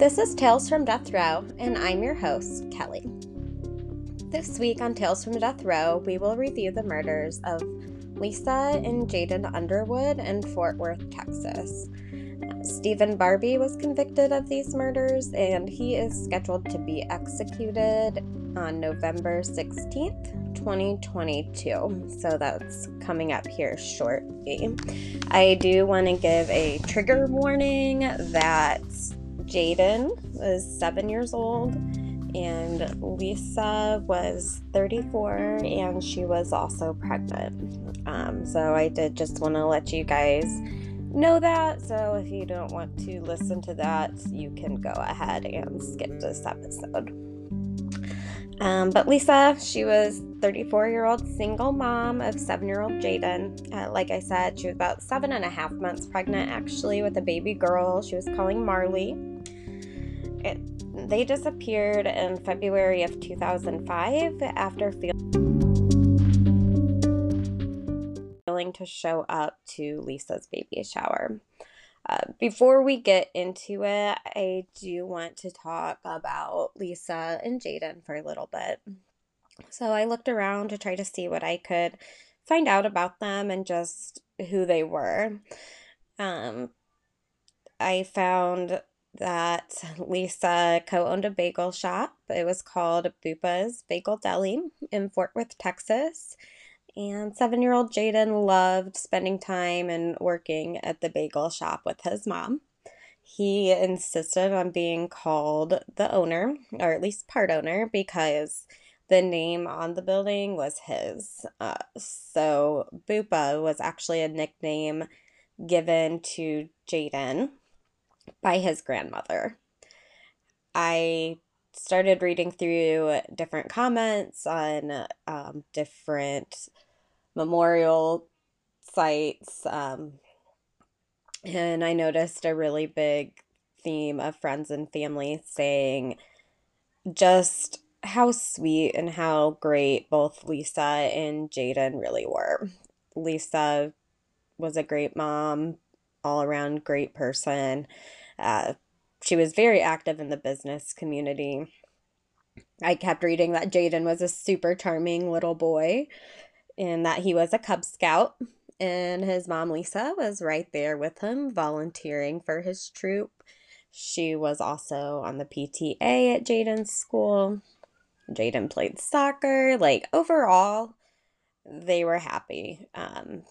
This is Tales from Death Row, and I'm your host, Kelly. This week on Tales from Death Row, we will review the murders of Lisa and Jaden Underwood in Fort Worth, Texas. Stephen Barbee was convicted of these murders, and he is scheduled to be executed on November 16th, 2022. So that's coming up here shortly. I do want to give a trigger warning that Jaden was seven years old and Lisa was 34 and she was also pregnant. Um, so I did just want to let you guys know that. So if you don't want to listen to that, you can go ahead and skip this episode. Um, but Lisa, she was 34 year old single mom of seven year old Jaden. Uh, like I said, she was about seven and a half months pregnant actually with a baby girl she was calling Marley. It, they disappeared in February of 2005 after failing to show up to Lisa's baby shower. Uh, before we get into it, I do want to talk about Lisa and Jaden for a little bit. So I looked around to try to see what I could find out about them and just who they were. Um, I found that Lisa co owned a bagel shop. It was called Bupa's Bagel Deli in Fort Worth, Texas. And seven year old Jaden loved spending time and working at the bagel shop with his mom. He insisted on being called the owner, or at least part owner, because the name on the building was his. Uh, so Bupa was actually a nickname given to Jaden by his grandmother. I started reading through different comments on um, different memorial sites, um, and I noticed a really big theme of friends and family saying just how sweet and how great both Lisa and Jaden really were. Lisa was a great mom, all around great person. Uh, she was very active in the business community. I kept reading that Jaden was a super charming little boy and that he was a Cub Scout. And his mom, Lisa, was right there with him, volunteering for his troop. She was also on the PTA at Jaden's school. Jaden played soccer. Like, overall, they were happy. Um,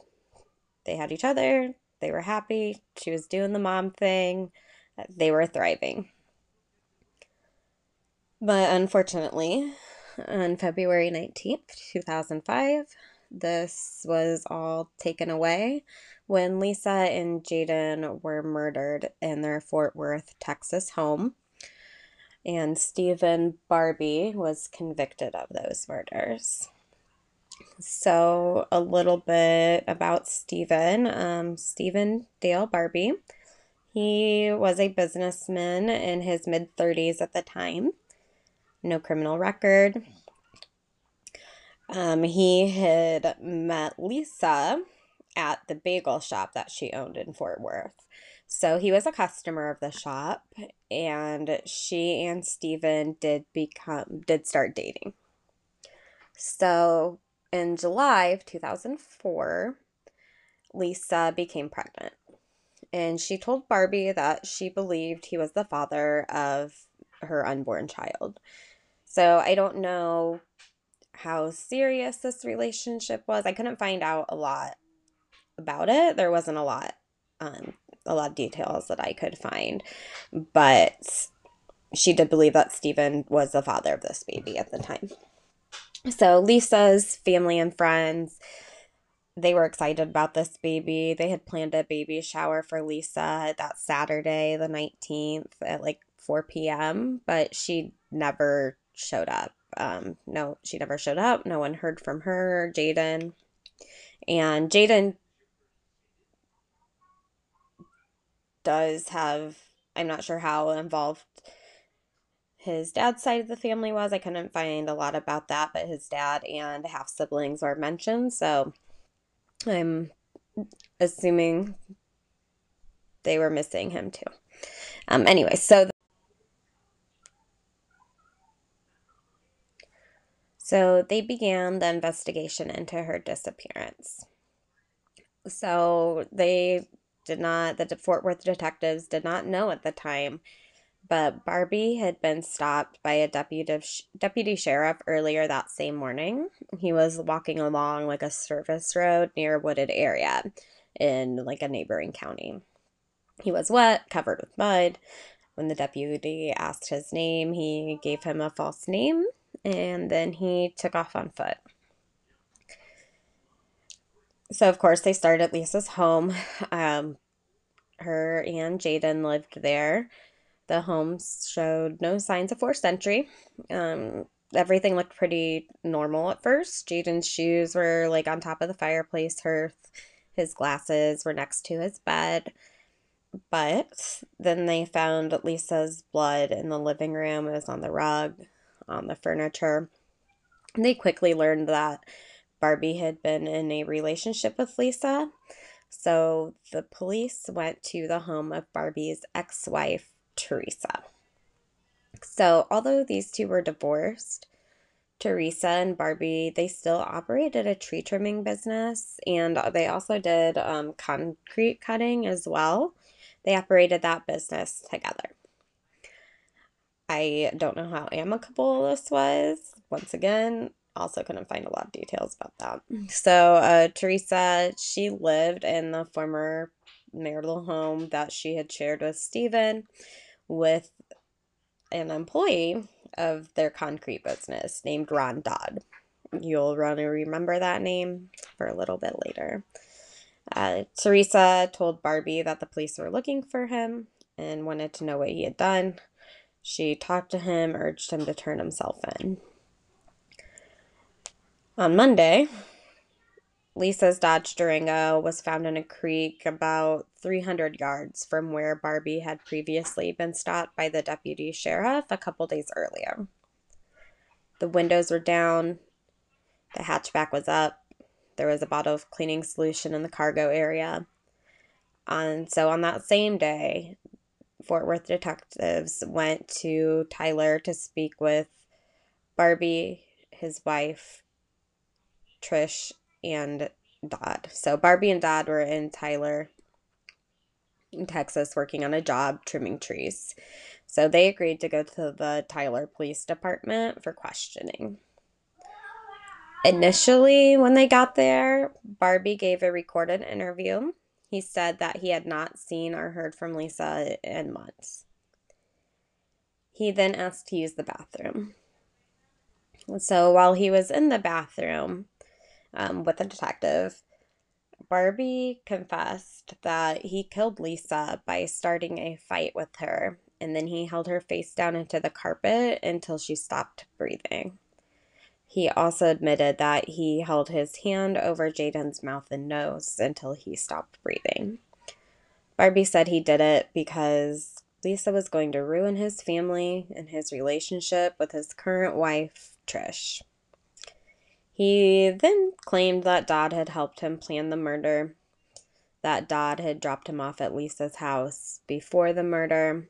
they had each other. They were happy. She was doing the mom thing uh, they were thriving. But unfortunately, on February 19th, 2005, this was all taken away when Lisa and Jaden were murdered in their Fort Worth, Texas home. And Stephen Barbee was convicted of those murders. So, a little bit about Stephen. Um, Stephen Dale Barbee. he was a businessman in his mid 30s at the time, no criminal record. Um, he had met Lisa at the bagel shop that she owned in Fort Worth. So he was a customer of the shop, and she and Stephen did become did start dating. So in July of 2004, Lisa became pregnant and she told Barbee that she believed he was the father of her unborn child. So I don't know how serious this relationship was. I couldn't find out a lot about it. There wasn't a lot um a lot of details that I could find, but she did believe that Stephen was the father of this baby at the time. So Lisa's family and friends they were excited about this baby. They had planned a baby shower for Lisa that Saturday, the 19th, at like 4 p.m., but she never showed up. Um, no, she never showed up. No one heard from her, Jaden. And Jaden does have, I'm not sure how involved his dad's side of the family was. I couldn't find a lot about that, but his dad and half siblings are mentioned. So I'm assuming they were missing him too. Um, anyway, so. The- so they began the investigation into her disappearance. So they did not, the Fort Worth detectives did not know at the time but Barbee had been stopped by a deputy, deputy sheriff earlier that same morning. He was walking along like a service road near a wooded area in like a neighboring county. He was wet, covered with mud. When the deputy asked his name, he gave him a false name and then he took off on foot. So, of course, they started at Lisa's home. Um, her and Jaden lived there. The home showed no signs of forced entry. Um, everything looked pretty normal at first. Jaden's shoes were like on top of the fireplace hearth. His glasses were next to his bed. But then they found Lisa's blood in the living room. It was on the rug, on the furniture. They quickly learned that Barbee had been in a relationship with Lisa. So the police went to the home of Barbee's ex wife, Teresa. So, although these two were divorced, Teresa and Barbee, they still operated a tree trimming business and they also did um, concrete cutting as well. They operated that business together. I don't know how amicable this was. Once again, also couldn't find a lot of details about that. So, uh, Teresa, she lived in the former marital home that she had shared with Stephen with an employee of their concrete business named Ron Dodd. You'll want to remember that name for a little bit later. Uh, Teresa told Barbee that the police were looking for him and wanted to know what he had done. She talked to him, urged him to turn himself in. On Monday, Lisa's Dodge Durango was found in a creek about 300 yards from where Barbee had previously been stopped by the deputy sheriff a couple days earlier. The windows were down, the hatchback was up, there was a bottle of cleaning solution in the cargo area. And so on that same day, Fort Worth detectives went to Tyler to speak with Barbee, his wife, Trish, and Dodd. So Barbee and Dodd were in Tyler, in Texas, working on a job trimming trees. So they agreed to go to the Tyler Police Department for questioning. Initially, when they got there, Barbee gave a recorded interview. He said that he had not seen or heard from Lisa in months. He then asked to use the bathroom. So while he was in the bathroom um, with the detective, Barbee confessed that he killed Lisa by starting a fight with her, and then he held her face down into the carpet until she stopped breathing. He also admitted that he held his hand over Jaden's mouth and nose until he stopped breathing. Barbee said he did it because Lisa was going to ruin his family and his relationship with his current wife, Trish. He then claimed that Dodd had helped him plan the murder, that Dodd had dropped him off at Lisa's house before the murder,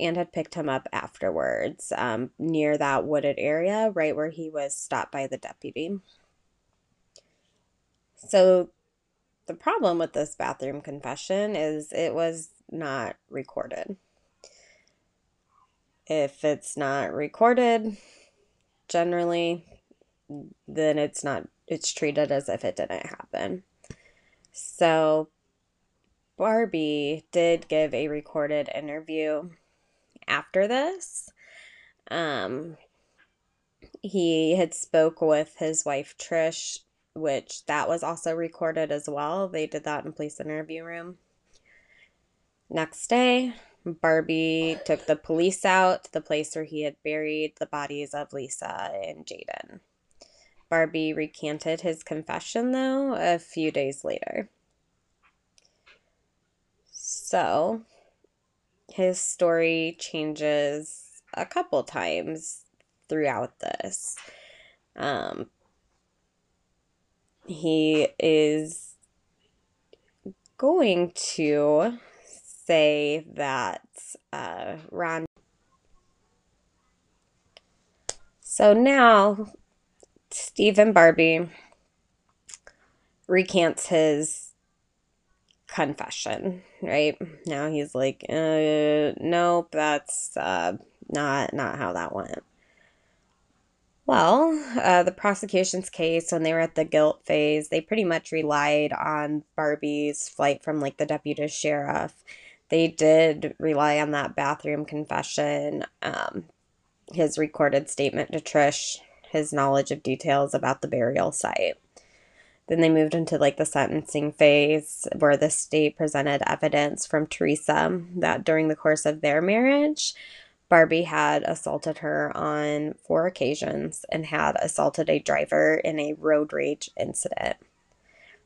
and had picked him up afterwards um, near that wooded area, right where he was stopped by the deputy. So, the problem with this bathroom confession is it was not recorded. If it's not recorded, generally, then it's not, it's treated as if it didn't happen. So, Barbee did give a recorded interview after this. Um, he had spoke with his wife Trish, which that was also recorded as well. They did that in police interview room. Next day, Barbee took the police out to the place where he had buried the bodies of Lisa and Jaden. Barbee recanted his confession though a few days later. So, his story changes a couple times throughout this. Um, he is going to say that uh, Ron. So now Stephen Barbee recants his confession, right? Now he's like, uh, nope, that's uh, not not how that went. Well, uh, the prosecution's case, when they were at the guilt phase, they pretty much relied on Barbee's flight from like the deputy sheriff. They did rely on that bathroom confession, um, his recorded statement to Trish, his knowledge of details about the burial site. Then they moved into like the sentencing phase where the state presented evidence from Teresa that during the course of their marriage, Barbee had assaulted her on four occasions and had assaulted a driver in a road rage incident.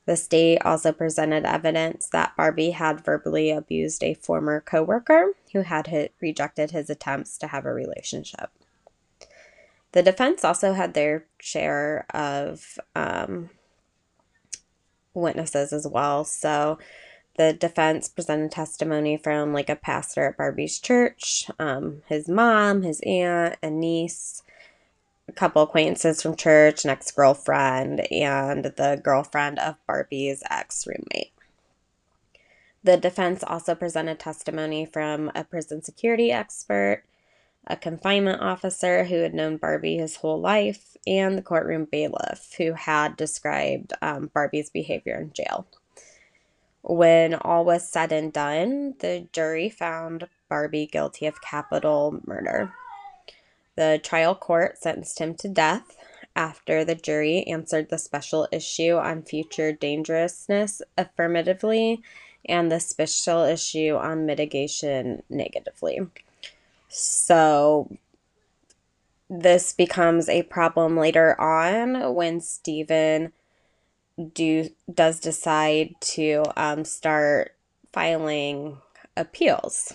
The state also presented evidence that Barbee had verbally abused a former coworker who had rejected his attempts to have a relationship. The defense also had their share of um, witnesses as well. So the defense presented testimony from like a pastor at Barbee's church, um, his mom, his aunt, a niece, a couple acquaintances from church, an ex girlfriend, and the girlfriend of Barbee's ex roommate. The defense also presented testimony from a prison security expert, a confinement officer who had known Barbee his whole life, and the courtroom bailiff who had described um, Barbee's behavior in jail. When all was said and done, the jury found Barbee guilty of capital murder. The trial court sentenced him to death after the jury answered the special issue on future dangerousness affirmatively and the special issue on mitigation negatively. So, this becomes a problem later on when Stephen do does decide to um, start filing appeals.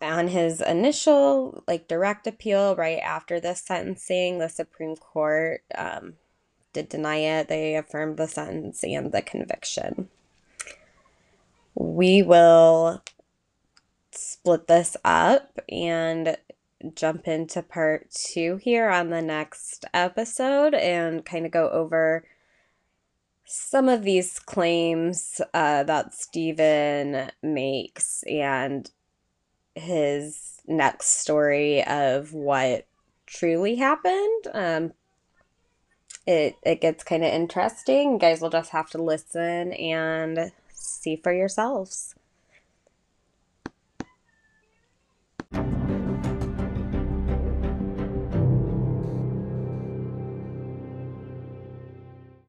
On his initial like direct appeal right after the sentencing the supreme court um, did deny it. They affirmed the sentence and the conviction. We will split this up and jump into part two here on the next episode and kind of go over some of these claims uh, that Stephen makes and his next story of what truly happened. Um, it it gets kind of interesting. You guys will just have to listen and see for yourselves.